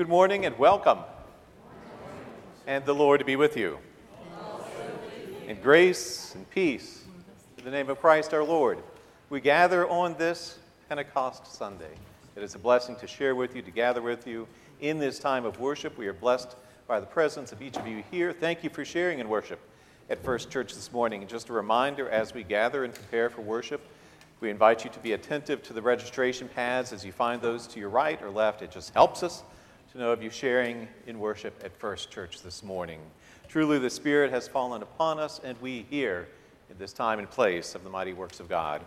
Good morning and welcome. And the Lord be with you. And grace and peace in the name of Christ our Lord. We gather on this Pentecost Sunday. It is a blessing to share with you, to gather with you in this time of worship. We are blessed by the presence of each of you here. Thank you for sharing in worship at First Church this morning. And just a reminder as we gather and prepare for worship, we invite you to be attentive to the registration pads as you find those to your right or left. It just helps us to know of you sharing in worship at First Church this morning. Truly, the Spirit has fallen upon us, and we hear in this time and place of the mighty works of God.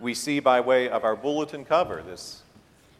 We see by way of our bulletin cover this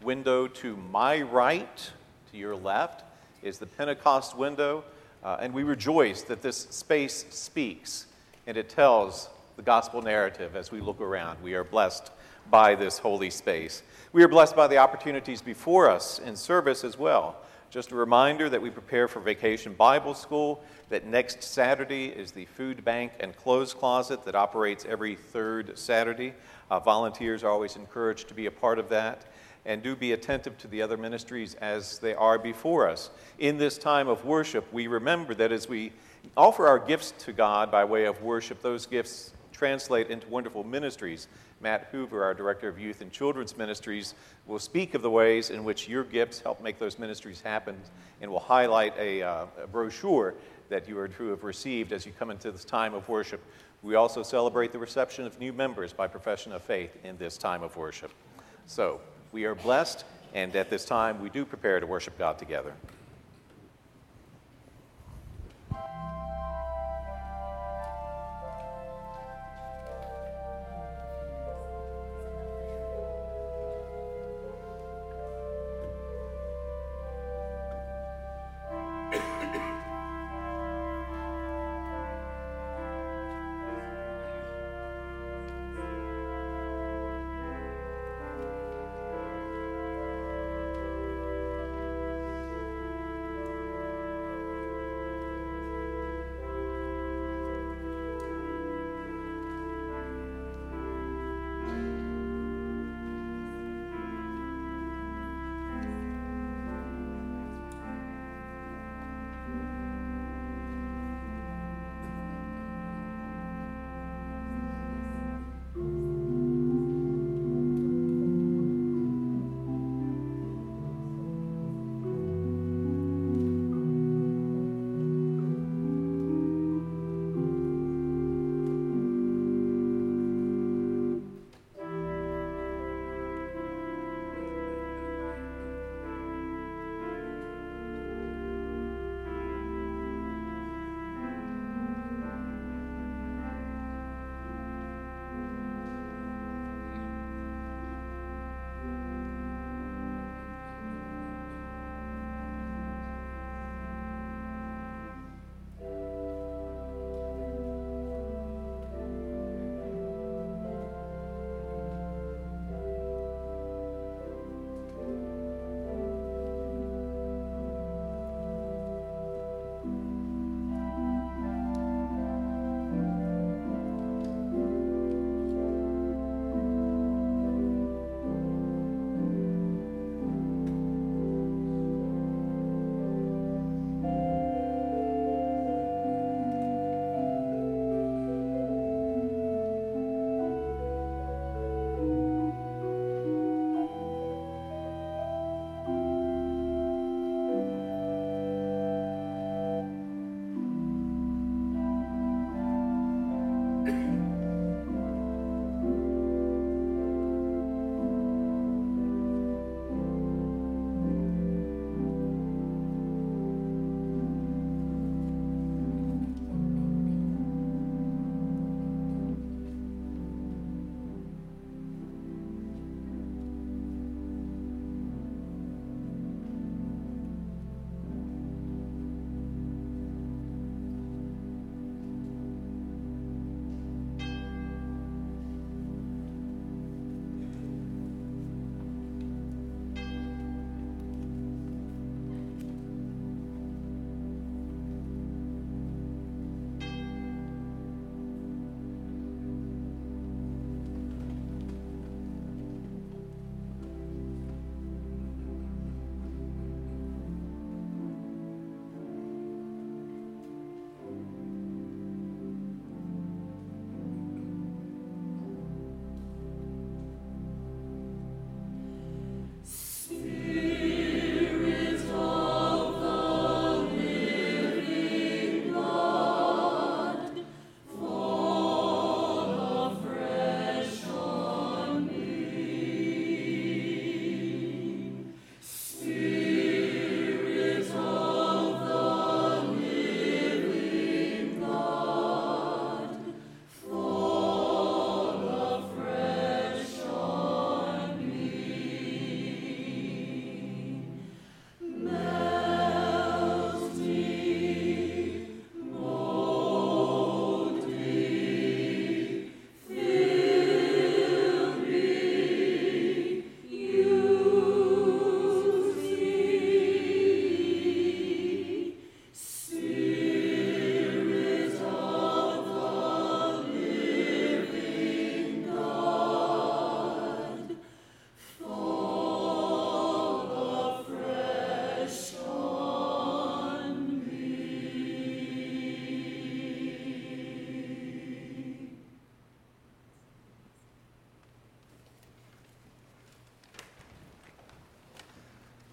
window to my right, to your left, is the Pentecost window, uh, and we rejoice that this space speaks and it tells the gospel narrative as we look around. We are blessed by this holy space. We are blessed by the opportunities before us in service as well. Just a reminder that we prepare for Vacation Bible School, that next Saturday is the food bank and clothes closet that operates every third Saturday. Uh, volunteers are always encouraged to be a part of that. And do be attentive to the other ministries as they are before us. In this time of worship, we remember that as we offer our gifts to God by way of worship, those gifts translate into wonderful ministries. Matt Hoover, our Director of Youth and Children's Ministries, will speak of the ways in which your gifts help make those ministries happen and will highlight a, uh, a brochure that you are to have received as you come into this time of worship. We also celebrate the reception of new members by profession of faith in this time of worship. So, we are blessed, and at this time, we do prepare to worship God together.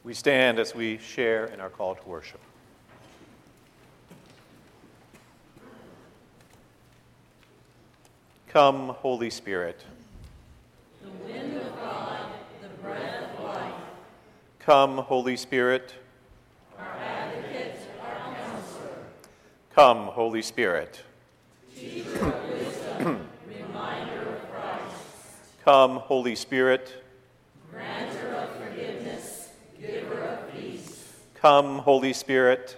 We stand as we share in our call to worship. Come, Holy Spirit. The wind of God, the breath of life. Come, Holy Spirit. Our advocate, our counselor. Come, Holy Spirit. Teacher of wisdom, reminder of Christ. Come, Holy Spirit. Granter of forgiveness, giver of peace. Come, Holy Spirit.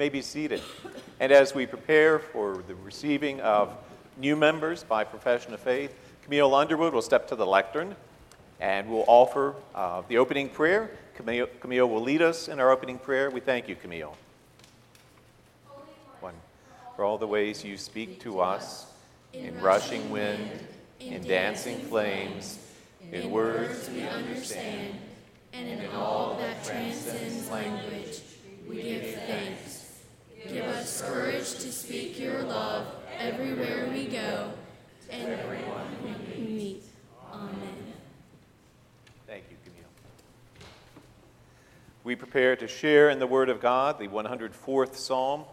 May be seated. And as we prepare for the receiving of new members by profession of faith, Camille Underwood will step to the lectern and will offer uh, the opening prayer. Camille, Camille will lead us in our opening prayer. We thank you, Camille. One, for all the ways you speak to us in rushing wind, in dancing flames, in words we understand, and in all that transcends language, we give thanks. Give us courage to speak your love everywhere we go and everyone we meet. Amen. Thank you, Camille. We prepare to share in the Word of God, the 104th Psalm.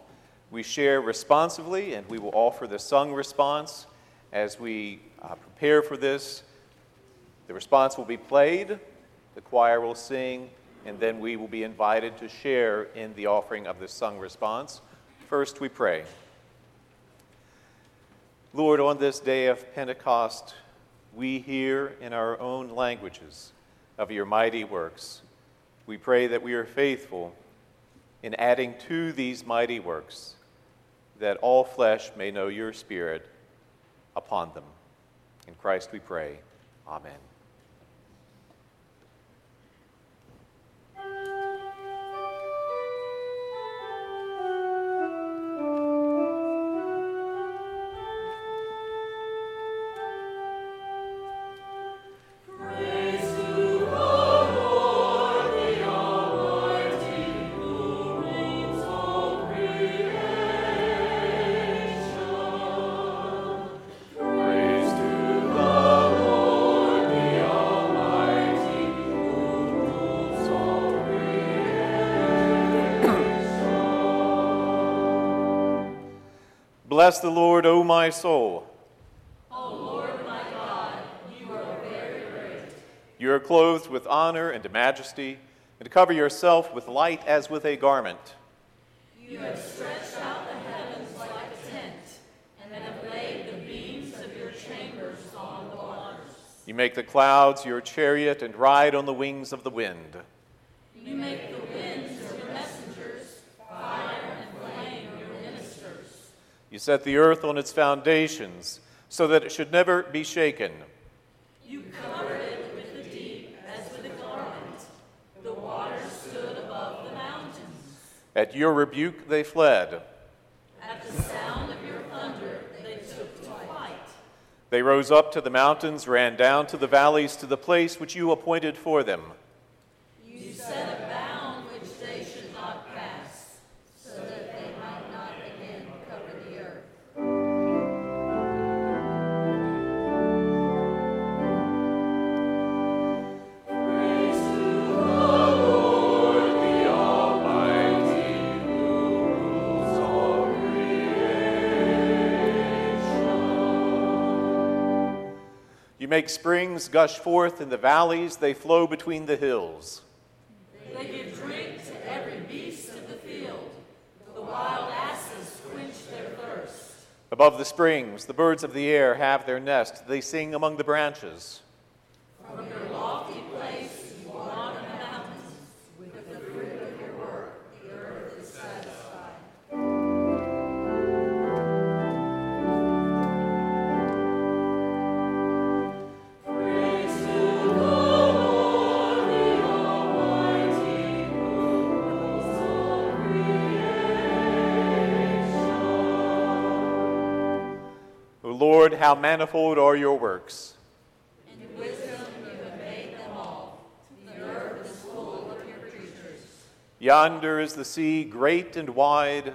We share responsively, and we will offer the sung response. As we uh, prepare for this, the response will be played, the choir will sing, and then we will be invited to share in the offering of the sung response. First, we pray. Lord, on this day of Pentecost, we hear in our own languages of your mighty works. We pray that we are faithful in adding to these mighty works, that all flesh may know your Spirit upon them. In Christ we pray. Amen. Bless the Lord, O my soul. O Lord my God, you are very great. You are clothed with honor and majesty, and cover yourself with light as with a garment. You have stretched out the heavens like a tent, and have laid the beams of your chambers on the waters. You make the clouds your chariot and ride on the wings of the wind. You make the winds your messengers, fire and flame your ministers. You set the earth on its foundations so that it should never be shaken. You covered it with the deep as with a garment. The waters stood above the mountains. At your rebuke they fled. At the sound of your thunder, they took to flight. They rose up to the mountains, ran down to the valleys, to the place which you appointed for them. You make springs gush forth in the valleys, they flow between the hills. They give drink to every beast of the field. The wild asses quench their thirst. Above the springs, the birds of the air have their nest, they sing among the branches. Lord, how manifold are your works! In wisdom you have made them all. The earth is full of your creatures. Yonder is the sea, great and wide.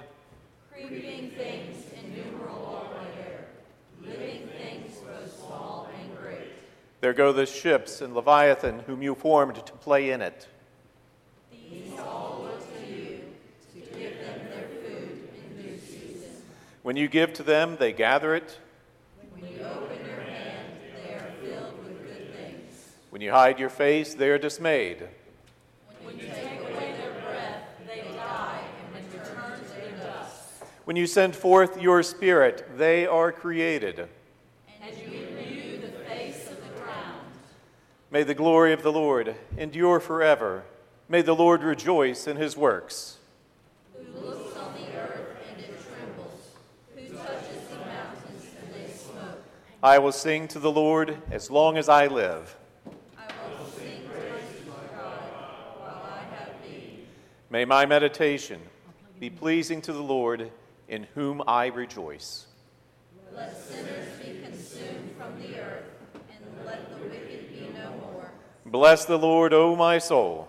Creeping things innumerable are there. Living things both small and great. There go the ships and Leviathan, whom you formed to play in it. These all look to you to give them their food in due season. When you give to them, they gather it. When you open your hand, they are filled with good things. When you hide your face, they are dismayed. When you take away their breath, they die and return to their dust. When you send forth your Spirit, they are created. And you renew the face of the ground. May the glory of the Lord endure forever. May the Lord rejoice in his works. Who looks on the earth and it trembles? Who touches the mountains and they smoke? I will sing to the Lord as long as I live. I will sing praise to God while I have being. May my meditation be pleasing to the Lord, in whom I rejoice. Let sinners be consumed from the earth, and let the wicked be no more. Bless the Lord, O my soul.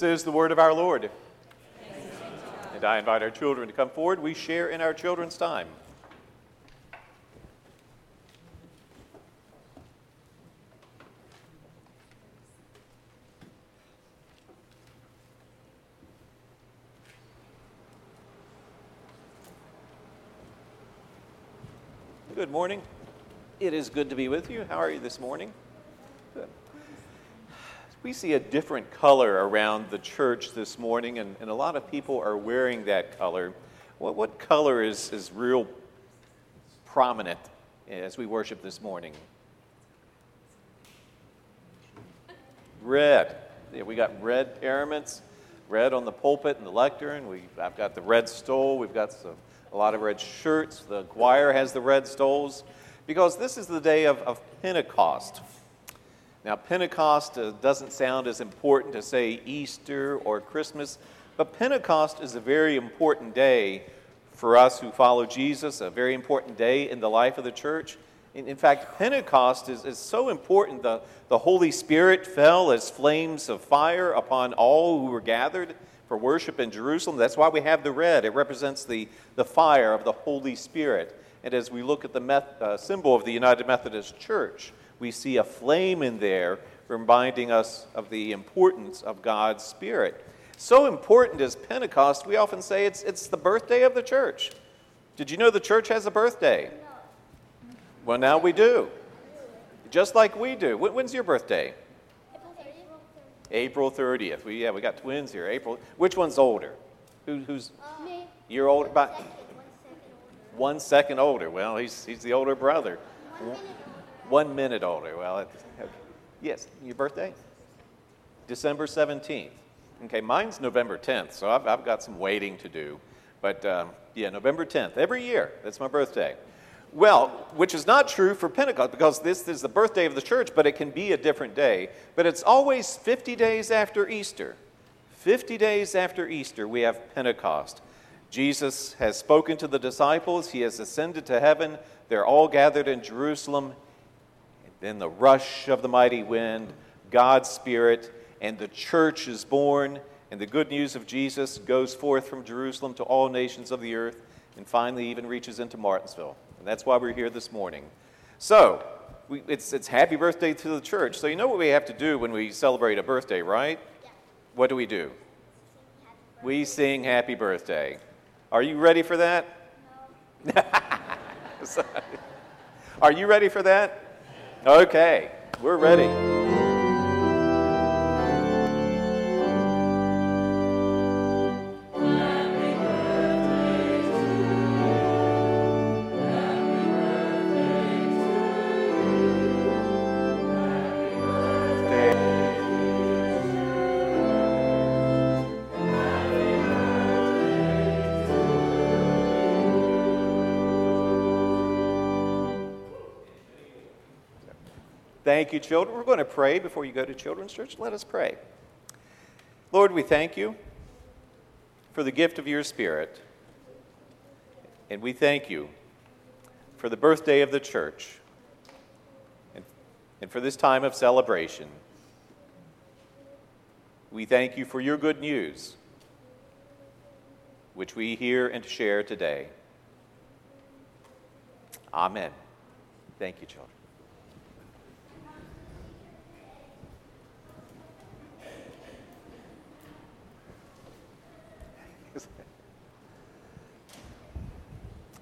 This is the word of our Lord. And I invite our children to come forward. We share in our children's time. Good morning. It is good to be with you. How are you this morning? We see a different color around the church this morning, and, and a lot of people are wearing that color. What, what color is, is real prominent as we worship this morning? Red. Yeah, we got red ornaments, red on the pulpit and the lectern. We, I've got the red stole. We've got some a lot of red shirts. The choir has the red stoles because this is the day of, of Pentecost. Now, Pentecost uh, doesn't sound as important to say Easter or Christmas, but Pentecost is a very important day for us who follow Jesus, a very important day in the life of the church. In, in fact, Pentecost is, is so important. The, the Holy Spirit fell as flames of fire upon all who were gathered for worship in Jerusalem. That's why we have the red. It represents the, the fire of the Holy Spirit. And as we look at the meth, uh, symbol of the United Methodist Church, we see a flame in there reminding us of the importance of God's Spirit. So important is Pentecost, we often say it's, it's the birthday of the church. Did you know the church has a birthday? Well, now we do. Just like we do. When's your birthday? April 30th. We, yeah, we got twins here. April. Which one's older? Who, who's? Me. You're older by one second, one second older. one second older. Well, he's, he's the older brother. One minute. One minute older. Well, yes. Your birthday? December 17th. Okay, mine's November 10th, so I've, I've got some waiting to do. But um, yeah, November 10th. Every year, that's my birthday. Well, which is not true for Pentecost because this is the birthday of the church, but it can be a different day. But it's always 50 days after Easter. 50 days after Easter, we have Pentecost. Jesus has spoken to the disciples, he has ascended to heaven. They're all gathered in Jerusalem. Then the rush of the mighty wind, God's Spirit, and the church is born. And the good news of Jesus goes forth from Jerusalem to all nations of the earth and finally even reaches into Martinsville. And that's why we're here this morning. So, we, it's, it's happy birthday to the church. So, you know what we have to do when we celebrate a birthday, right? Yeah. What do we do? We sing happy birthday. Are you ready for that? No. Are you ready for that? Okay, we're ready. Thank you, children. We're going to pray before you go to Children's Church. Let us pray. Lord, we thank you for the gift of your Spirit. And we thank you for the birthday of the church and, and for this time of celebration. We thank you for your good news, which we hear and share today. Amen. Thank you, children.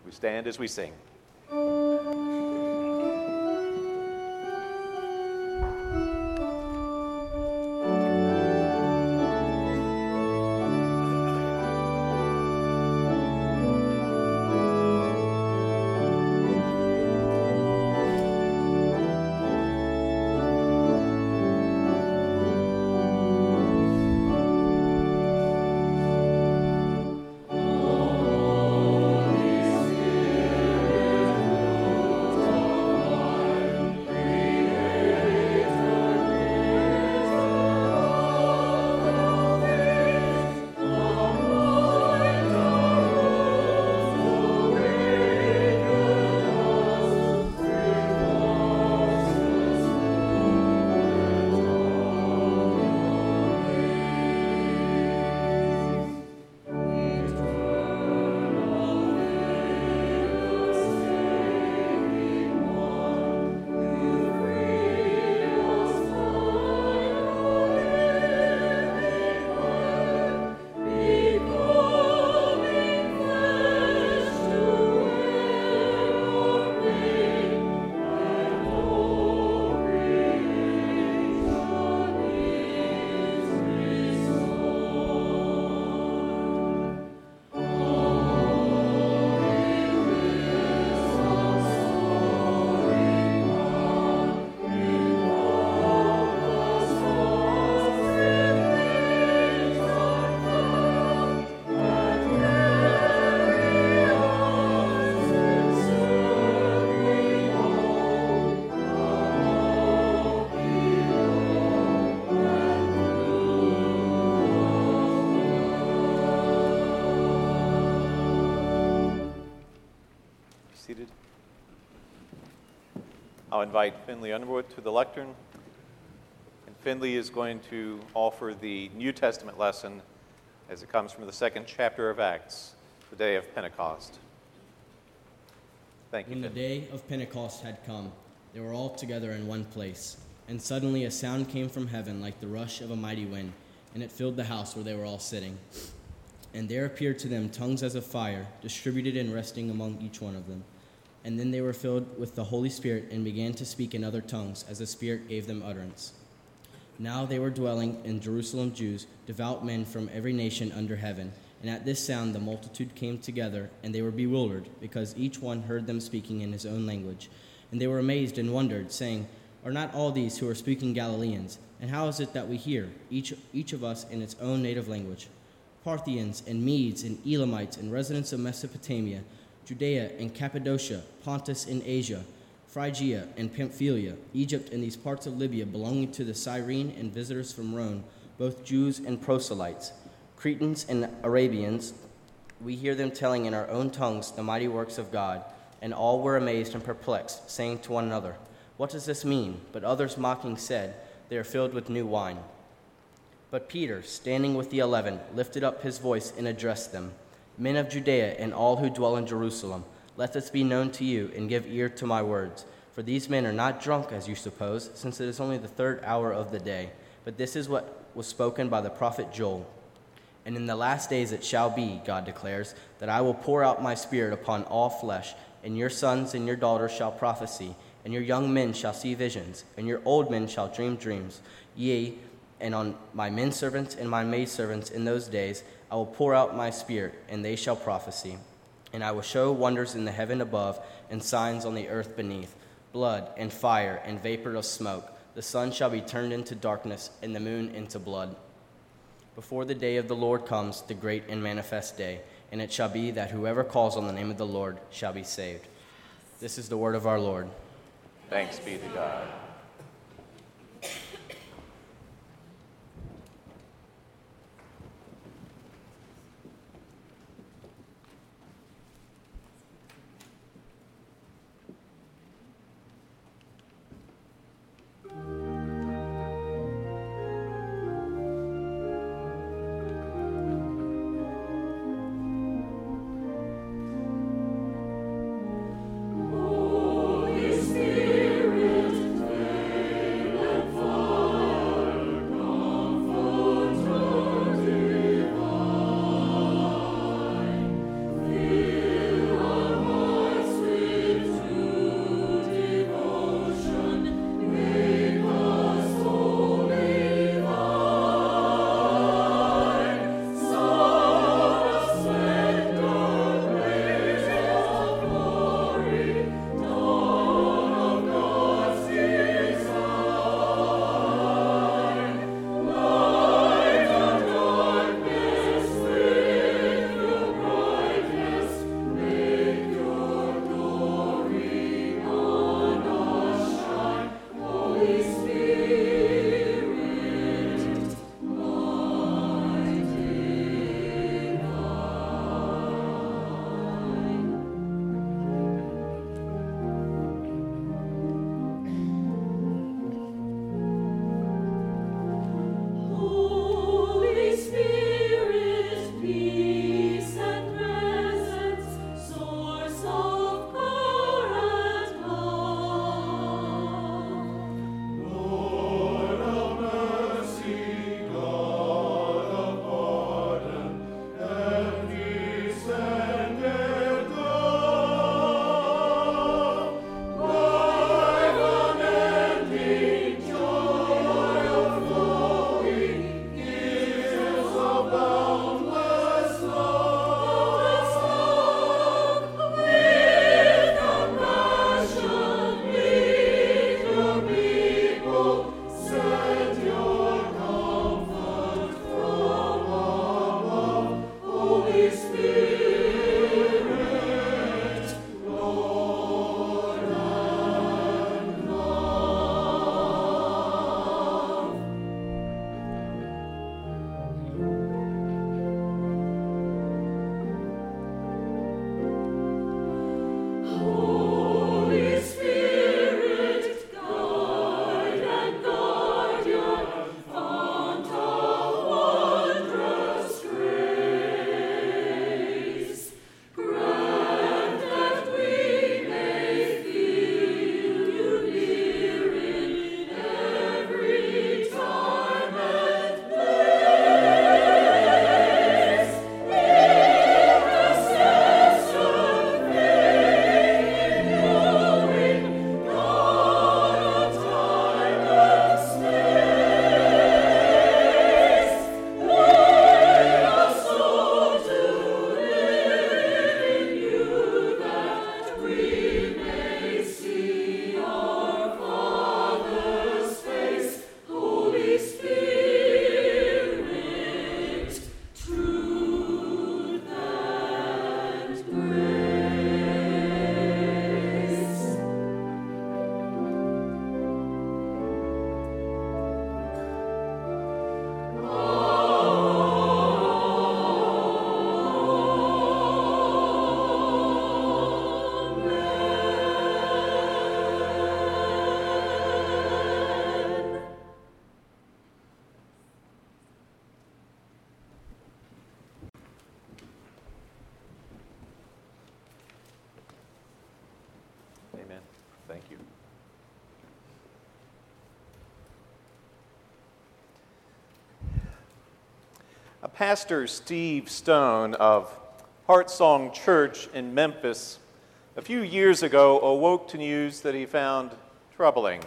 We stand as we sing. I'll invite Finley Underwood to the lectern. And Finley is going to offer the New Testament lesson as it comes from the second chapter of Acts, the day of Pentecost. Thank you. When the day of Pentecost had come, they were all together in one place. And suddenly a sound came from heaven like the rush of a mighty wind, and it filled the house where they were all sitting. And there appeared to them tongues as of fire, distributed and resting among each one of them. And then they were filled with the Holy Spirit and began to speak in other tongues as the Spirit gave them utterance. Now they were dwelling in Jerusalem Jews, devout men from every nation under heaven. And at this sound the multitude came together, and they were bewildered, because each one heard them speaking in his own language. And they were amazed and wondered, saying, Are not all these who are speaking Galileans? And how is it that we hear, each, each of us in its own native language? Parthians and Medes and Elamites and residents of Mesopotamia, Judea and Cappadocia, Pontus and Asia, Phrygia and Pamphylia, Egypt and these parts of Libya belonging to the Cyrene and visitors from Rome, both Jews and proselytes, Cretans and Arabians, we hear them telling in our own tongues the mighty works of God. And all were amazed and perplexed, saying to one another, What does this mean? But others mocking said, They are filled with new wine. But Peter, standing with the eleven, lifted up his voice and addressed them Men of Judea and all who dwell in Jerusalem, let this be known to you and give ear to my words. For these men are not drunk, as you suppose, since it is only the third hour of the day. But this is what was spoken by the prophet Joel. And in the last days it shall be, God declares, that I will pour out my spirit upon all flesh, and your sons and your daughters shall prophesy, and your young men shall see visions, and your old men shall dream dreams. Yea, and on my men servants and my maidservants in those days I will pour out my spirit, and they shall prophesy. And I will show wonders in the heaven above, and signs on the earth beneath blood, and fire, and vapor of smoke. The sun shall be turned into darkness, and the moon into blood before the day of the Lord comes, the great and manifest day. And it shall be that whoever calls on the name of the Lord shall be saved. This is the word of our Lord. Thanks be to God. Pastor, Steve Stone of Heartsong Church in Memphis, a few years ago awoke to news that he found troubling.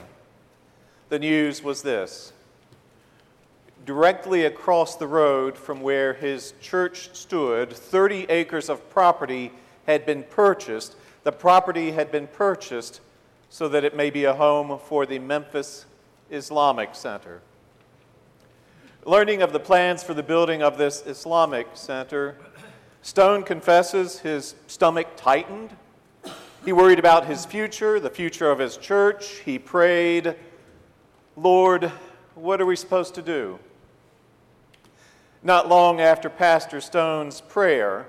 The news was this directly across the road from where his church stood, 30 acres of property had been purchased. The property had been purchased so that it may be a home for the Memphis Islamic Center. Learning of the plans for the building of this Islamic Center, Stone confesses his stomach tightened. He worried about his future, the future of his church. He prayed, Lord, what are we supposed to do? Not long after Pastor Stone's prayer,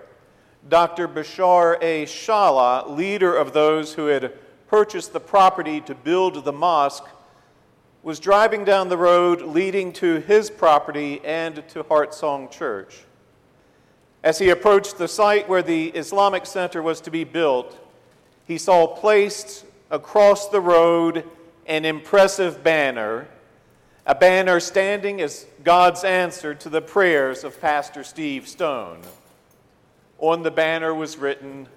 Dr. Bashar A. Shala, leader of those who had purchased the property to build the mosque, was driving down the road leading to his property and to Heartsong Church. As he approached the site where the Islamic Center was to be built, he saw placed across the road an impressive banner a banner standing as God's answer to the prayers of Pastor Steve Stone. On the banner was written,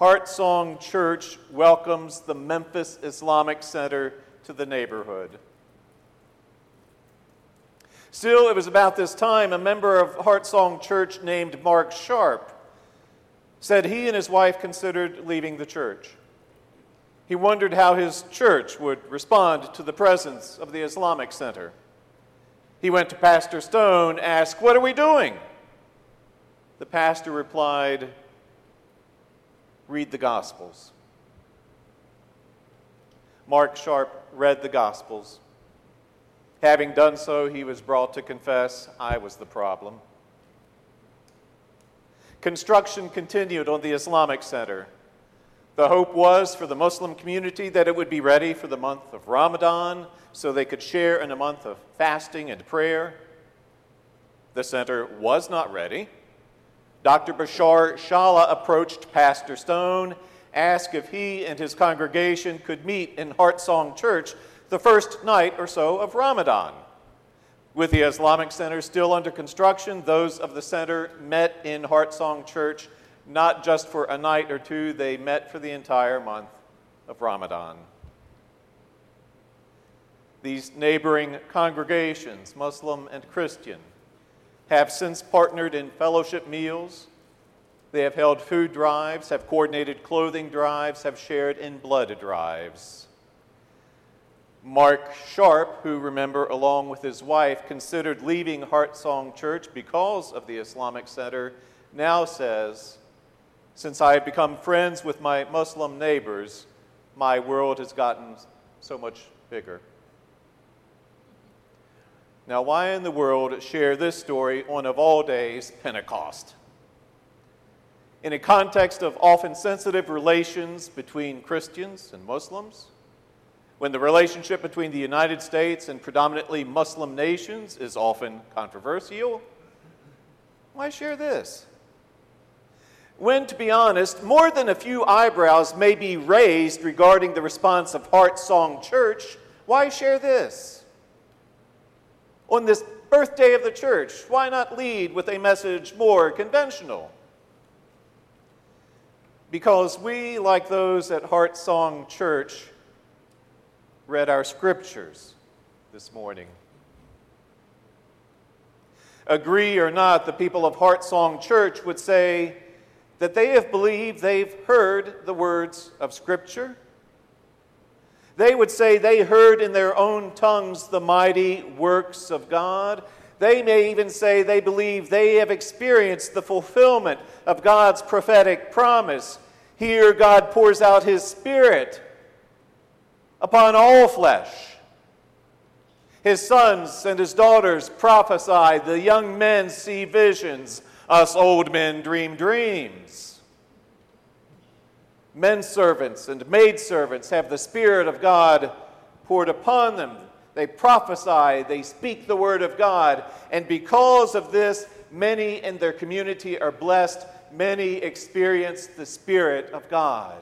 Heartsong Church welcomes the Memphis Islamic Center to the neighborhood. Still, it was about this time a member of Heartsong Church named Mark Sharp said he and his wife considered leaving the church. He wondered how his church would respond to the presence of the Islamic Center. He went to Pastor Stone, asked, What are we doing? The pastor replied, Read the Gospels. Mark Sharp read the Gospels. Having done so, he was brought to confess, I was the problem. Construction continued on the Islamic Center. The hope was for the Muslim community that it would be ready for the month of Ramadan so they could share in a month of fasting and prayer. The center was not ready. Dr. Bashar Shala approached Pastor Stone, asked if he and his congregation could meet in Heartsong Church the first night or so of Ramadan. With the Islamic Center still under construction, those of the center met in Heartsong Church not just for a night or two, they met for the entire month of Ramadan. These neighboring congregations, Muslim and Christian, have since partnered in fellowship meals. They have held food drives, have coordinated clothing drives, have shared in blood drives. Mark Sharp, who remember, along with his wife, considered leaving Heartsong Church because of the Islamic Center, now says, since I have become friends with my Muslim neighbors, my world has gotten so much bigger. Now, why in the world share this story on, of all days, Pentecost? In a context of often sensitive relations between Christians and Muslims, when the relationship between the United States and predominantly Muslim nations is often controversial, why share this? when, to be honest, more than a few eyebrows may be raised regarding the response of Heartsong Church, why share this? On this birthday of the church, why not lead with a message more conventional? Because we, like those at Heartsong Church, read our scriptures this morning. Agree or not, the people of Heartsong Church would say, that they have believed they've heard the words of Scripture. They would say they heard in their own tongues the mighty works of God. They may even say they believe they have experienced the fulfillment of God's prophetic promise. Here, God pours out His Spirit upon all flesh. His sons and his daughters prophesy, the young men see visions, us old men dream dreams. Men servants and maid servants have the Spirit of God poured upon them. They prophesy, they speak the word of God, and because of this, many in their community are blessed. Many experience the Spirit of God.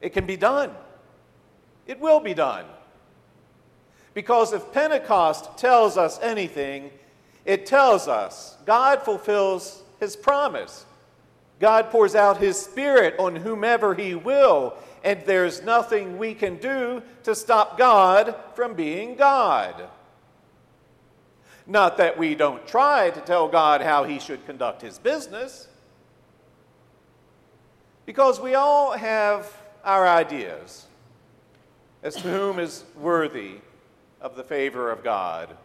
It can be done. It will be done. Because if Pentecost tells us anything, it tells us God fulfills his promise. God pours out his Spirit on whomever he will, and there's nothing we can do to stop God from being God. Not that we don't try to tell God how he should conduct his business, because we all have our ideas as to whom is worthy of the favor of God.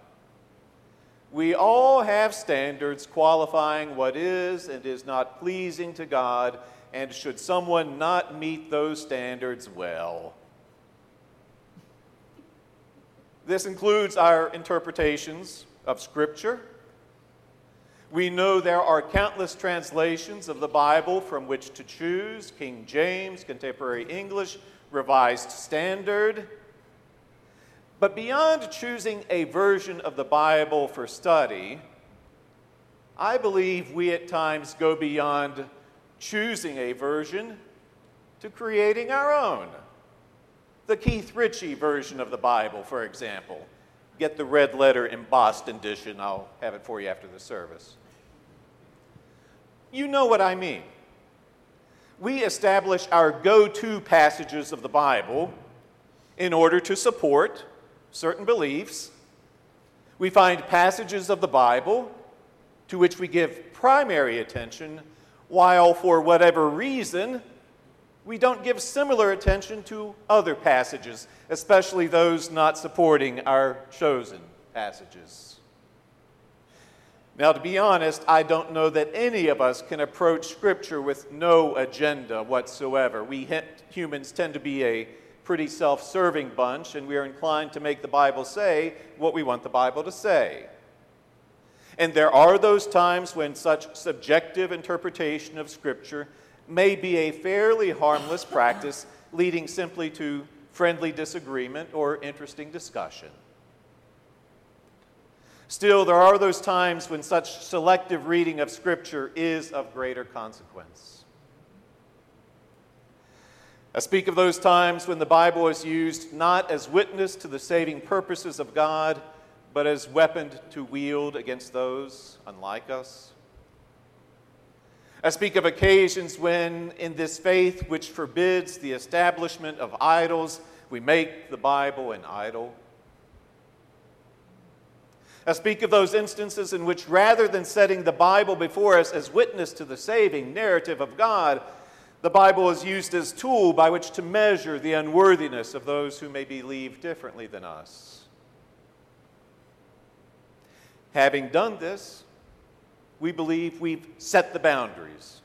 We all have standards qualifying what is and is not pleasing to God, and should someone not meet those standards, well. This includes our interpretations of Scripture. We know there are countless translations of the Bible from which to choose King James, Contemporary English, Revised Standard. But beyond choosing a version of the Bible for study, I believe we at times go beyond choosing a version to creating our own. The Keith Ritchie version of the Bible, for example. Get the red letter embossed edition. I'll have it for you after the service. You know what I mean. We establish our go to passages of the Bible in order to support certain beliefs. We find passages of the Bible to which we give primary attention, while for whatever reason, we don't give similar attention to other passages, especially those not supporting our chosen passages. Now, to be honest, I don't know that any of us can approach Scripture with no agenda whatsoever. We humans tend to be a pretty self serving bunch, and we are inclined to make the Bible say what we want the Bible to say. And there are those times when such subjective interpretation of Scripture may be a fairly harmless practice, leading simply to friendly disagreement or interesting discussion. Still, there are those times when such selective reading of Scripture is of greater consequence. I speak of those times when the Bible is used not as witness to the saving purposes of God, but as weapon to wield against those unlike us. I speak of occasions when, in this faith which forbids the establishment of idols, we make the Bible an idol. I speak of those instances in which, rather than setting the Bible before us as witness to the saving narrative of God, the Bible is used as tool by which to measure the unworthiness of those who may believe differently than us. Having done this, we believe we've set the boundaries,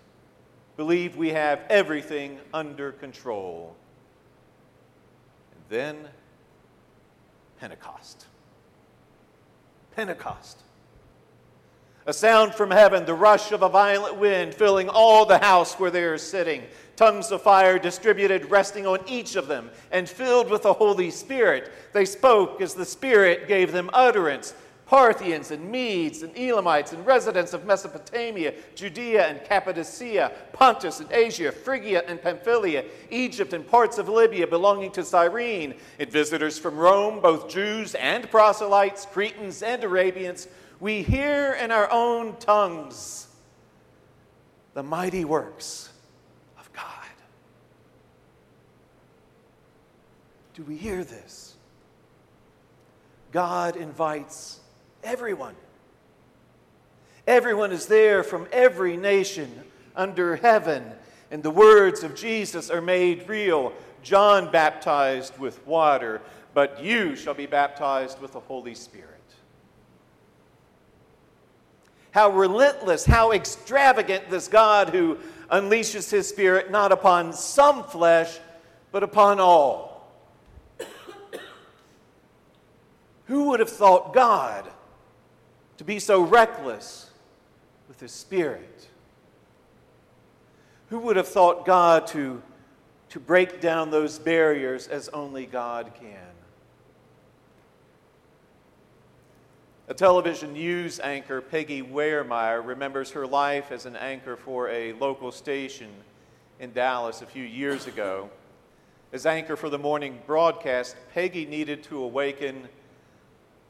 believe we have everything under control. And then Pentecost. Pentecost. A sound from heaven, the rush of a violent wind filling all the house where they are sitting, tongues of fire distributed, resting on each of them, and filled with the Holy Spirit. They spoke as the Spirit gave them utterance. Parthians and Medes and Elamites and residents of Mesopotamia, Judea and Cappadocia, Pontus and Asia, Phrygia and Pamphylia, Egypt and parts of Libya belonging to Cyrene, and visitors from Rome, both Jews and proselytes, Cretans and Arabians, we hear in our own tongues the mighty works of God. Do we hear this? God invites Everyone. Everyone is there from every nation under heaven, and the words of Jesus are made real. John baptized with water, but you shall be baptized with the Holy Spirit. How relentless, how extravagant this God who unleashes his Spirit not upon some flesh, but upon all. Who would have thought God? To be so reckless with his spirit? Who would have thought God to, to break down those barriers as only God can? A television news anchor, Peggy Wehrmeyer, remembers her life as an anchor for a local station in Dallas a few years ago. As anchor for the morning broadcast, Peggy needed to awaken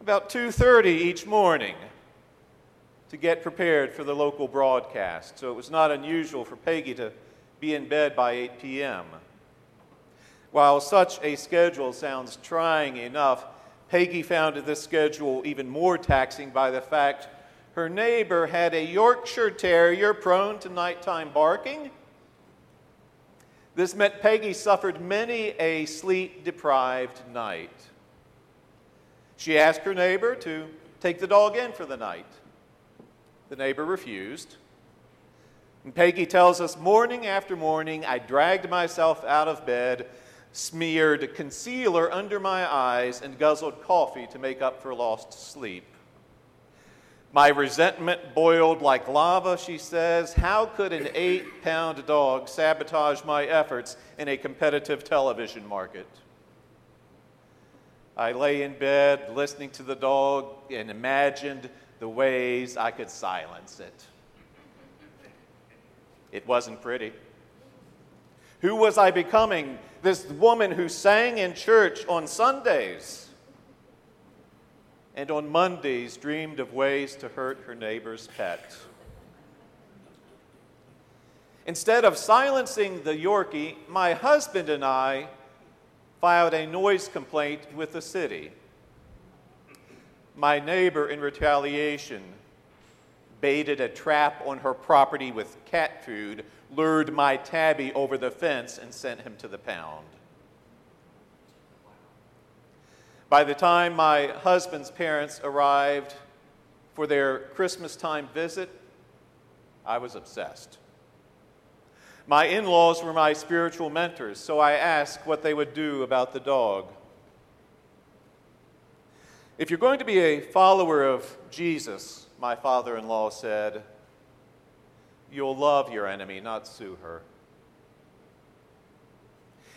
about 2:30 each morning to get prepared for the local broadcast. So it was not unusual for Peggy to be in bed by 8 p.m. While such a schedule sounds trying enough, Peggy found this schedule even more taxing by the fact her neighbor had a Yorkshire Terrier prone to nighttime barking. This meant Peggy suffered many a sleep deprived night. She asked her neighbor to take the dog in for the night. The neighbor refused. And Peggy tells us morning after morning, I dragged myself out of bed, smeared concealer under my eyes, and guzzled coffee to make up for lost sleep. My resentment boiled like lava, she says. How could an eight pound dog sabotage my efforts in a competitive television market? I lay in bed listening to the dog and imagined the ways I could silence it. It wasn't pretty. Who was I becoming? This woman who sang in church on Sundays and on Mondays dreamed of ways to hurt her neighbor's pet. Instead of silencing the Yorkie, my husband and I filed a noise complaint with the city. My neighbor, in retaliation, baited a trap on her property with cat food, lured my tabby over the fence, and sent him to the pound. By the time my husband's parents arrived for their Christmas time visit, I was obsessed. My in laws were my spiritual mentors, so I asked what they would do about the dog. If you're going to be a follower of Jesus, my father in law said, you'll love your enemy, not sue her.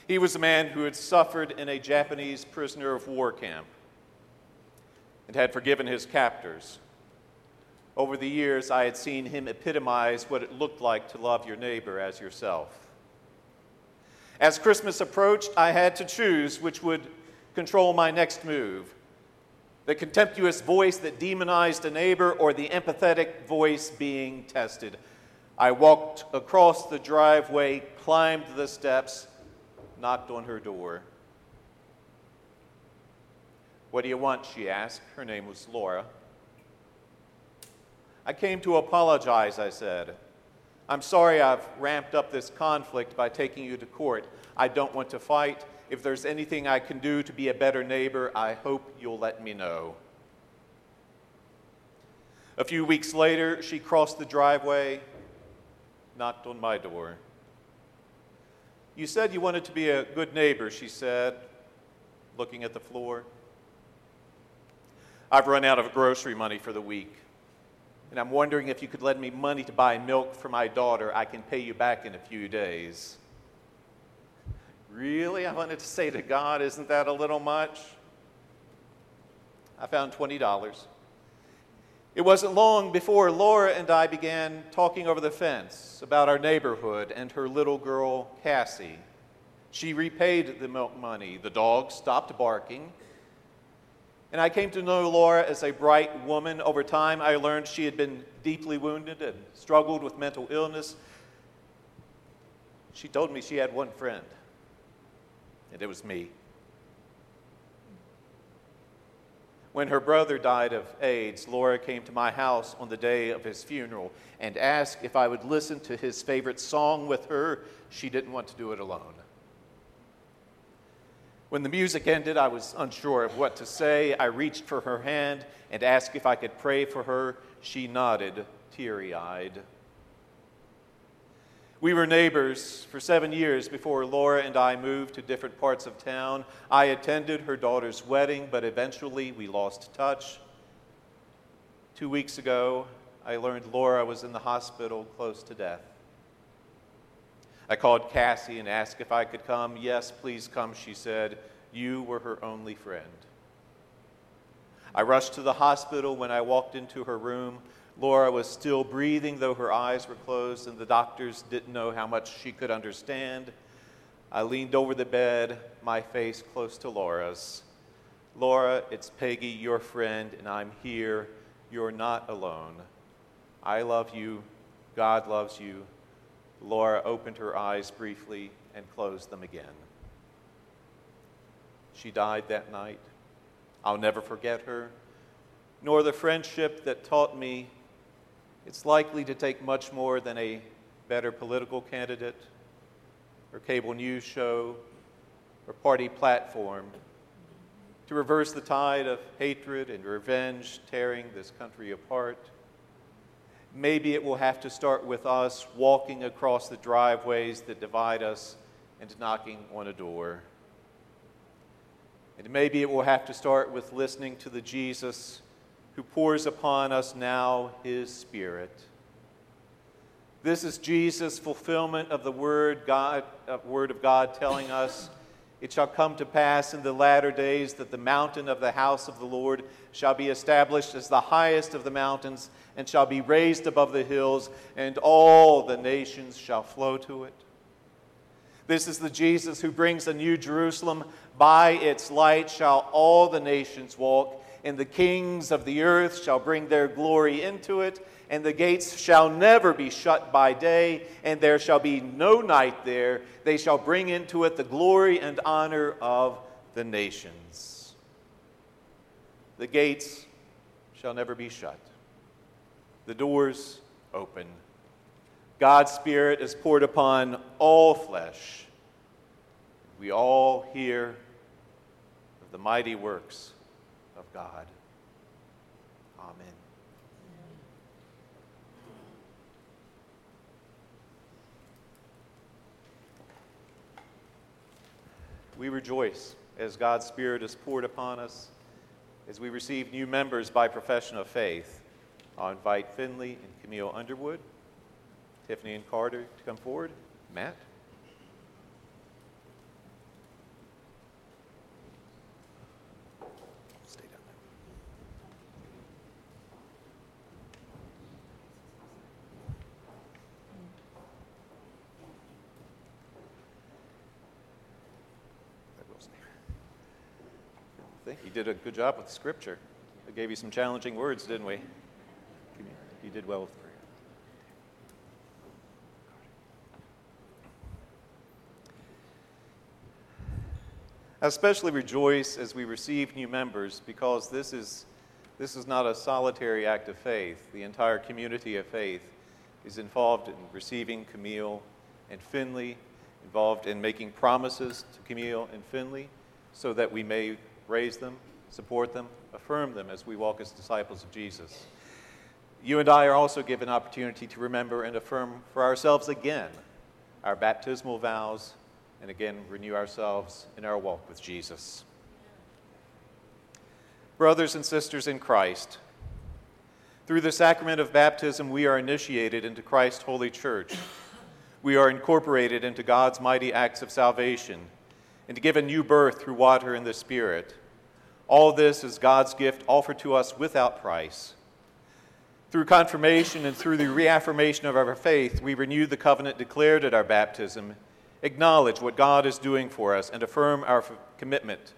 He was a man who had suffered in a Japanese prisoner of war camp and had forgiven his captors. Over the years, I had seen him epitomize what it looked like to love your neighbor as yourself. As Christmas approached, I had to choose which would control my next move the contemptuous voice that demonized a neighbor or the empathetic voice being tested. I walked across the driveway, climbed the steps, knocked on her door. What do you want? she asked. Her name was Laura. I came to apologize, I said. I'm sorry I've ramped up this conflict by taking you to court. I don't want to fight. If there's anything I can do to be a better neighbor, I hope you'll let me know. A few weeks later, she crossed the driveway, knocked on my door. You said you wanted to be a good neighbor, she said, looking at the floor. I've run out of grocery money for the week, and I'm wondering if you could lend me money to buy milk for my daughter. I can pay you back in a few days. Really? I wanted to say to God, isn't that a little much? I found $20. It wasn't long before Laura and I began talking over the fence about our neighborhood and her little girl, Cassie. She repaid the milk money. The dog stopped barking. And I came to know Laura as a bright woman. Over time, I learned she had been deeply wounded and struggled with mental illness. She told me she had one friend, and it was me. When her brother died of AIDS, Laura came to my house on the day of his funeral and asked if I would listen to his favorite song with her. She didn't want to do it alone. When the music ended, I was unsure of what to say. I reached for her hand and asked if I could pray for her. She nodded, teary eyed. We were neighbors for seven years before Laura and I moved to different parts of town. I attended her daughter's wedding, but eventually we lost touch. Two weeks ago, I learned Laura was in the hospital close to death. I called Cassie and asked if I could come. Yes, please come, she said. You were her only friend. I rushed to the hospital when I walked into her room. Laura was still breathing, though her eyes were closed, and the doctors didn't know how much she could understand. I leaned over the bed, my face close to Laura's. Laura, it's Peggy, your friend, and I'm here. You're not alone. I love you. God loves you. Laura opened her eyes briefly and closed them again. She died that night. I'll never forget her, nor the friendship that taught me it's likely to take much more than a better political candidate or cable news show or party platform to reverse the tide of hatred and revenge tearing this country apart. Maybe it will have to start with us walking across the driveways that divide us and knocking on a door. And maybe it will have to start with listening to the Jesus who pours upon us now his Spirit. This is Jesus' fulfillment of the word, God, uh, word of God telling us, It shall come to pass in the latter days that the mountain of the house of the Lord shall be established as the highest of the mountains and shall be raised above the hills, and all the nations shall flow to it. This is the Jesus who brings a new Jerusalem. By its light shall all the nations walk and the kings of the earth shall bring their glory into it, and the gates shall never be shut by day, and there shall be no night there. They shall bring into it the glory and honor of the nations. The gates shall never be shut, the doors open. God's Spirit is poured upon all flesh. We all hear of the mighty works God. Amen. We rejoice as God's Spirit is poured upon us, as we receive new members by profession of faith. I'll invite Finley and Camille Underwood, Tiffany and Carter to come forward. Matt? Think you did a good job with scripture. I gave you some challenging words, didn't we? You did well with prayer. I especially rejoice as we receive new members because this is, this is not a solitary act of faith. The entire community of faith is involved in receiving Camille and Finley, involved in making promises to Camille and Finley so that we may raise them, support them, affirm them as we walk as disciples of Jesus. You and I are also given opportunity to remember and affirm for ourselves again our baptismal vows and again renew ourselves in our walk with Jesus. Brothers and sisters in Christ, through the sacrament of baptism, we are initiated into Christ's holy church. We are incorporated into God's mighty acts of salvation and to give a new birth through water and the Spirit. All this is God's gift offered to us without price. Through confirmation and through the reaffirmation of our faith, we renew the covenant declared at our baptism, acknowledge what God is doing for us, and affirm our commitment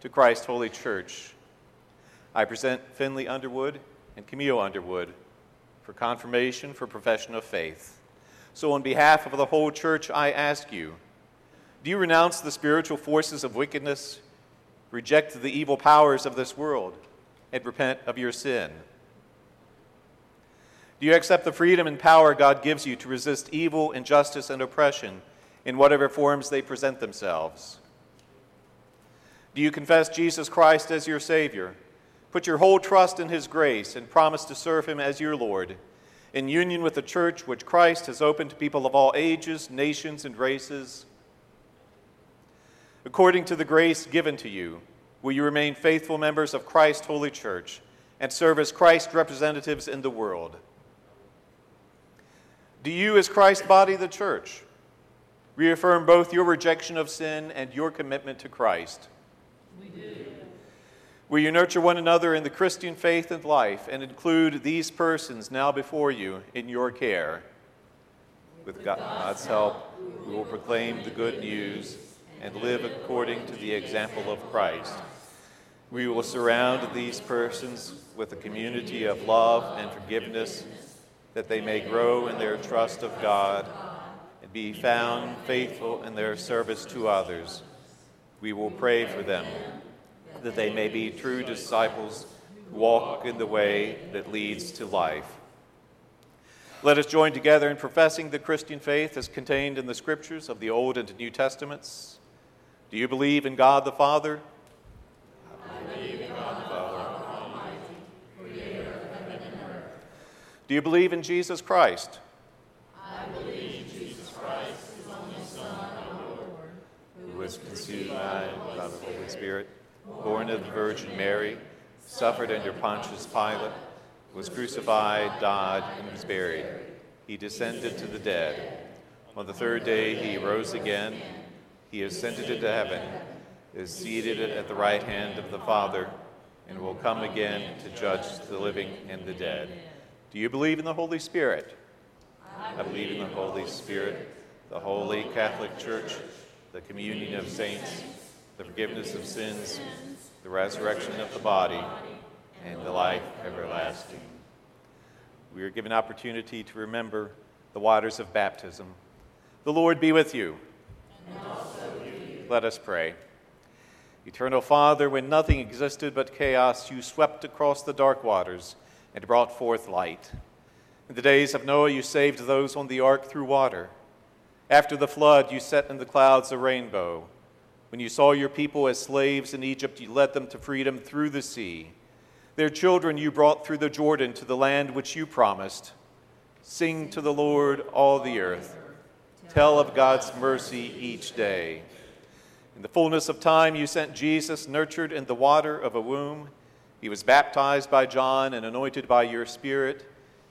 to Christ's holy church. I present Finley Underwood and Camille Underwood for confirmation for profession of faith. So, on behalf of the whole church, I ask you do you renounce the spiritual forces of wickedness, reject the evil powers of this world, and repent of your sin? Do you accept the freedom and power God gives you to resist evil, injustice, and oppression in whatever forms they present themselves? Do you confess Jesus Christ as your Savior? Put your whole trust in His grace and promise to serve Him as your Lord, in union with the church which Christ has opened to people of all ages, nations, and races? According to the grace given to you, will you remain faithful members of Christ's holy church and serve as Christ's representatives in the world? Do you, as Christ's body, the church, reaffirm both your rejection of sin and your commitment to Christ? We do. Will you nurture one another in the Christian faith and life and include these persons now before you in your care? With God's help, we will proclaim the good news and live according to the example of Christ. We will surround these persons with a community of love and forgiveness that they may grow in their trust of God and be found faithful in their service to others. We will pray for them that they may be true disciples who walk in the way that leads to life. Let us join together in professing the Christian faith as contained in the scriptures of the Old and New Testaments. Do you believe in God the Father? I believe in God the Father, Almighty, creator of heaven and earth. Do you believe in Jesus Christ? I believe in Jesus Christ, his only Son, our Lord, who was conceived by the Holy Spirit, born of the Virgin Mary, suffered under Pontius Pilate, was crucified, died, and was buried. He descended to the dead. On the third day he rose again. He ascended into heaven, is seated at the right hand of the Father, and will come again to judge the living and the dead. Do you believe in the Holy Spirit? I believe in the Holy Spirit, the holy Catholic Church, the communion of saints, the forgiveness of sins, the resurrection of the body, and the life everlasting. We are given opportunity to remember the waters of baptism. The Lord be with you. Let us pray. Eternal Father, when nothing existed but chaos, you swept across the dark waters and brought forth light. In the days of Noah, you saved those on the ark through water. After the flood, you set in the clouds a rainbow. When you saw your people as slaves in Egypt, you led them to freedom through the sea. Their children you brought through the Jordan to the land which you promised. Sing to the Lord, all the earth. Tell of God's mercy each day. In the fullness of time, you sent Jesus, nurtured in the water of a womb. He was baptized by John and anointed by your Spirit.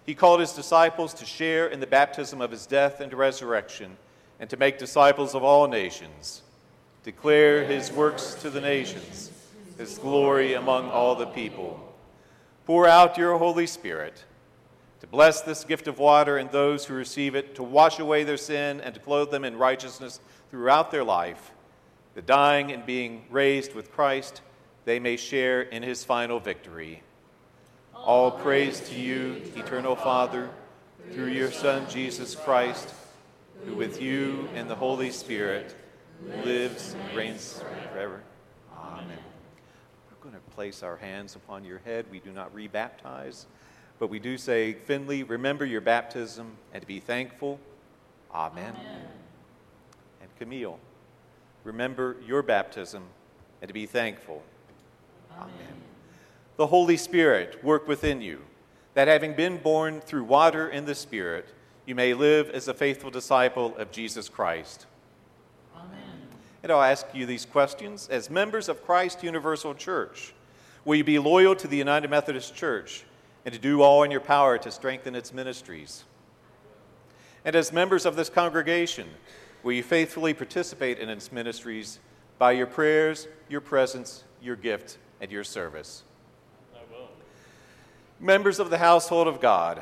He called his disciples to share in the baptism of his death and resurrection, and to make disciples of all nations. Declare his works to the nations, his glory among all the people. Pour out your Holy Spirit to bless this gift of water and those who receive it, to wash away their sin and to clothe them in righteousness throughout their life, that dying and being raised with Christ, they may share in his final victory. All praise to you, eternal Father, through your Son, Jesus Christ, who with you and the Holy Spirit lives and reigns forever. Amen. We're going to place our hands upon your head. We do not rebaptize, but we do say, Finley, remember your baptism and to be thankful. Amen. Amen. And Camille, remember your baptism and to be thankful. Amen. Amen. The Holy Spirit work within you, that having been born through water and the Spirit, you may live as a faithful disciple of Jesus Christ. Amen. And I'll ask you these questions. As members of Christ Universal Church, will you be loyal to the United Methodist Church and to do all in your power to strengthen its ministries? And as members of this congregation, will you faithfully participate in its ministries by your prayers, your presence, your gift, and your service? I will. Members of the household of God,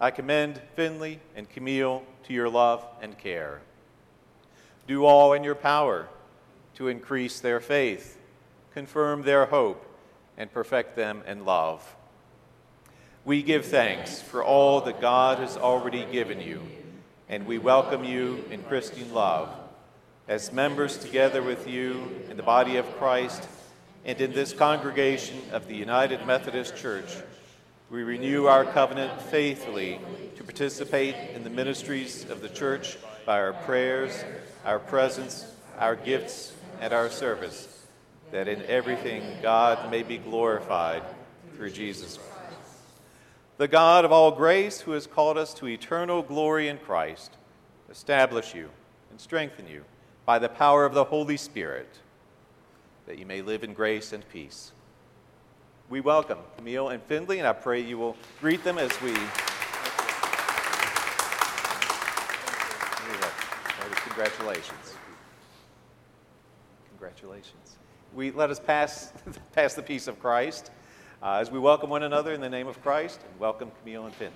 I commend Finley and Camille to your love and care. Do all in your power to increase their faith, confirm their hope, and perfect them in love. We give thanks for all that God has already given you, and we welcome you in Christian love as members together with you in the body of Christ and in this congregation of the United Methodist Church. We renew our covenant faithfully to participate in the ministries of the church by our prayers, our presence, our gifts, and our service, that in everything God may be glorified through Jesus Christ. The God of all grace, who has called us to eternal glory in Christ, establish you and strengthen you by the power of the Holy Spirit, that you may live in grace and peace. We welcome Camille and Finley, and I pray you will greet them as we. Congratulations. Congratulations. We let us pass, pass the peace of Christ uh, as we welcome one another in the name of Christ and welcome Camille and Finley.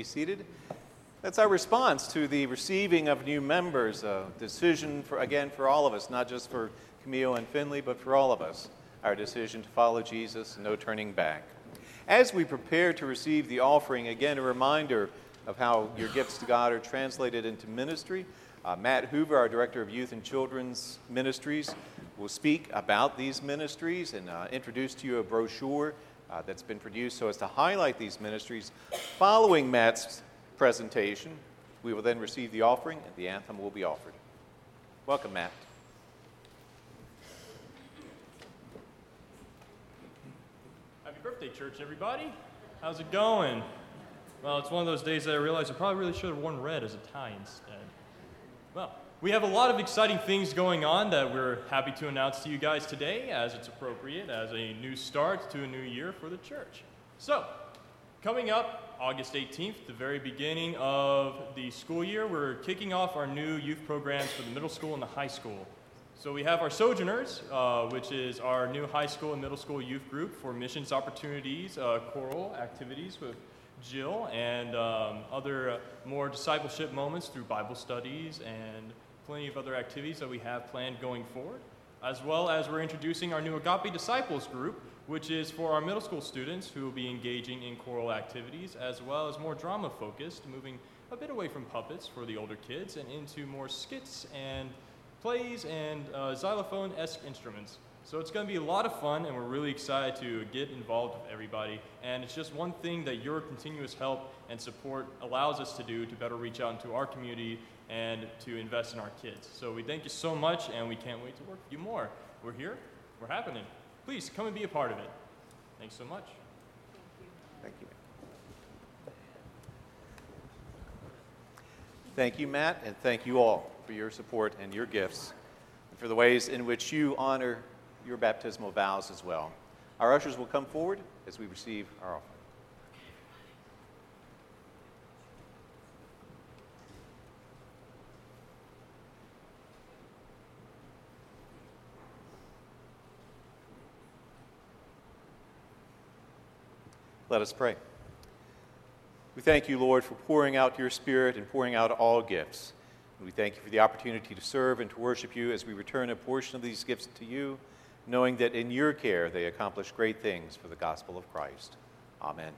Be seated. That's our response to the receiving of new members, a decision, for, again, for all of us, not just for Camille and Finley, but for all of us, our decision to follow Jesus, no turning back. As we prepare to receive the offering, again, a reminder of how your gifts to God are translated into ministry. Uh, Matt Hoover, our Director of Youth and Children's Ministries, will speak about these ministries and uh, introduce to you a brochure uh, that's been produced so as to highlight these ministries. Following Matt's presentation, we will then receive the offering and the anthem will be offered. Welcome, Matt. Happy birthday, church, everybody. How's it going? Well, it's one of those days that I realized I probably really should have worn red as a tie instead. Well, we have a lot of exciting things going on that we're happy to announce to you guys today as it's appropriate as a new start to a new year for the church. So, coming up August 18th, the very beginning of the school year, we're kicking off our new youth programs for the middle school and the high school. So we have our Sojourners, uh, which is our new high school and middle school youth group for missions opportunities, uh, choral activities with Jill, and um, other uh, more discipleship moments through Bible studies and plenty of other activities that we have planned going forward, as well as we're introducing our new Agape Disciples group, which is for our middle school students who will be engaging in choral activities, as well as more drama focused, moving a bit away from puppets for the older kids and into more skits and plays and uh, xylophone esque instruments. So it's going to be a lot of fun, and we're really excited to get involved with everybody. And it's just one thing that your continuous help and support allows us to do to better reach out into our community and to invest in our kids. So we thank you so much, and we can't wait to work with you more. We're here, we're happening. Please come and be a part of it. Thanks so much. Thank you. Thank you, Matt, and thank you all for your support and your gifts, and for the ways in which you honor your baptismal vows as well. Our ushers will come forward as we receive our offering. Let us pray. We thank you, Lord, for pouring out your Spirit and pouring out all gifts. And we thank you for the opportunity to serve and to worship you as we return a portion of these gifts to you, knowing that in your care they accomplish great things for the gospel of Christ. Amen.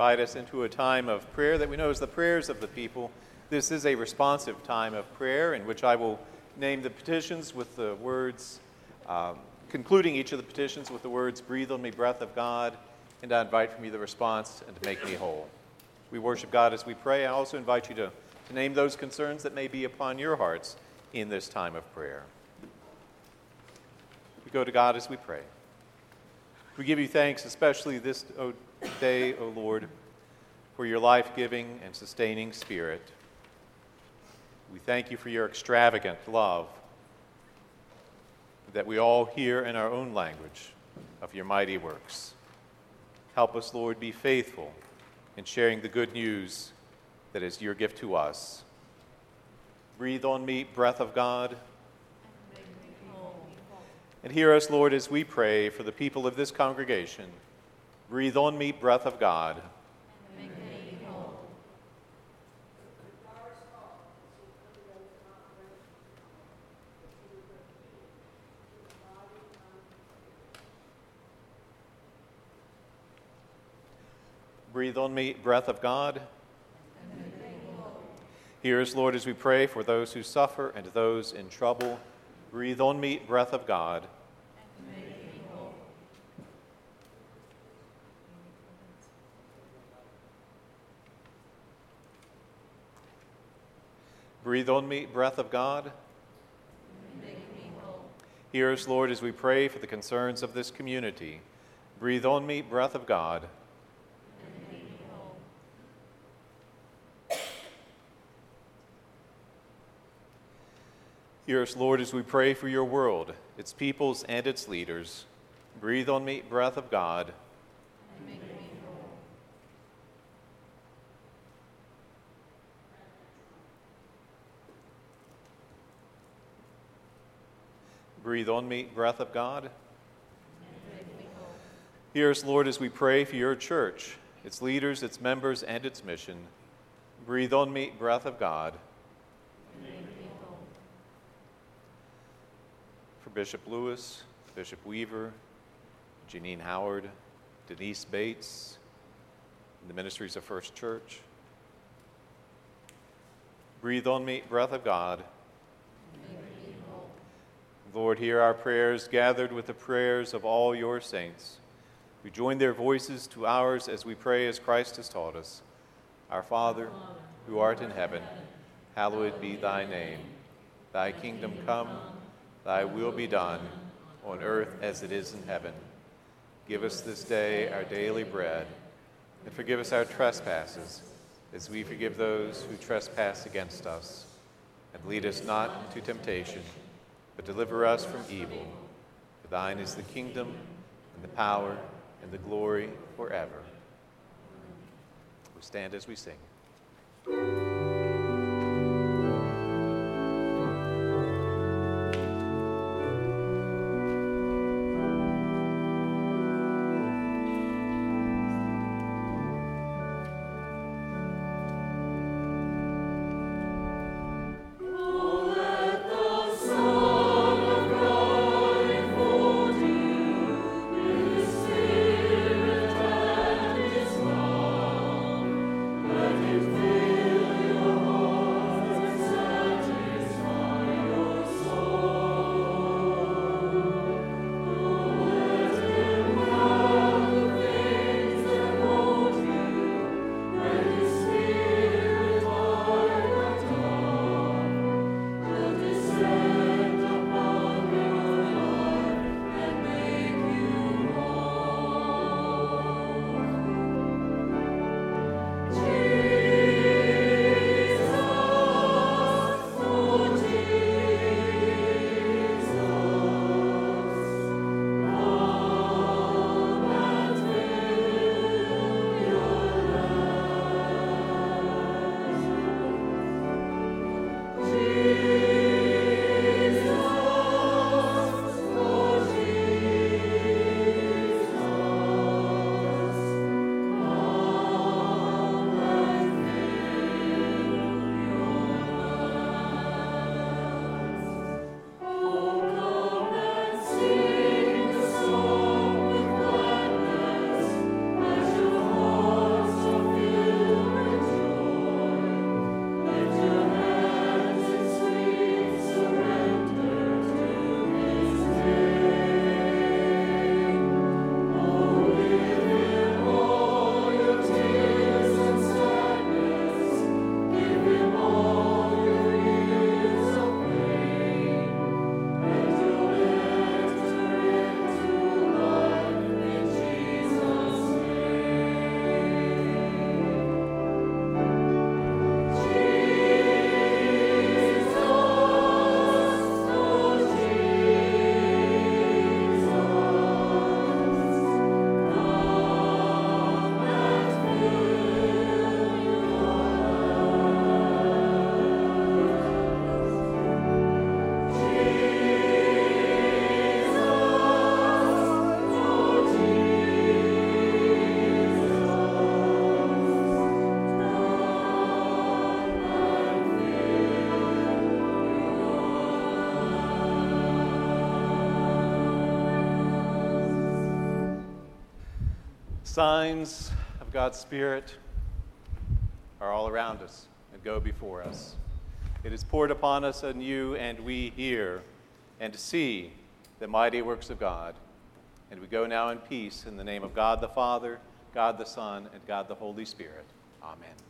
Invite us into a time of prayer that we know is the prayers of the people. This is a responsive time of prayer in which I will name the petitions with the words, um, concluding each of the petitions with the words, Breathe on me, breath of God, and I invite from you the response, and to make me whole. We worship God as we pray. I also invite you to, to name those concerns that may be upon your hearts in this time of prayer. We go to God as we pray. We give you thanks, especially this day, O Lord, for your life giving and sustaining spirit. We thank you for your extravagant love that we all hear in our own language of your mighty works. Help us, Lord, be faithful in sharing the good news that is your gift to us. Breathe on me, breath of God. And hear us, Lord, as we pray for the people of this congregation. Breathe on me, breath of God. Breathe on me, breath of God. Hear us, Lord, as we pray for those who suffer and those in trouble. Breathe on me, breath of God. Breathe on me, breath of God. Hear us, Lord, as we pray for the concerns of this community. Breathe on me, breath of God. Hear us, Lord, as we pray for your world, its peoples, and its leaders. Breathe on me, breath of God. Breathe on me, breath of God. Hear us, Lord, as we pray for your church, its leaders, its members, and its mission. Breathe on me, breath of God. for Bishop Lewis, Bishop Weaver, Janine Howard, Denise Bates, the ministries of First Church. Breathe on me, breath of God. Lord, hear our prayers gathered with the prayers of all your saints. We join their voices to ours as we pray as Christ has taught us. Our Father, who art in heaven, hallowed be thy name. Thy kingdom come. Thy will be done on earth as it is in heaven. Give us this day our daily bread, and forgive us our trespasses, as we forgive those who trespass against us. And lead us not into temptation, but deliver us from evil. For thine is the kingdom, and the power, and the glory forever. We stand as we sing. Signs of God's Spirit are all around us and go before us. It is poured upon us anew, and we hear and see the mighty works of God. And we go now in peace in the name of God the Father, God the Son, and God the Holy Spirit. Amen.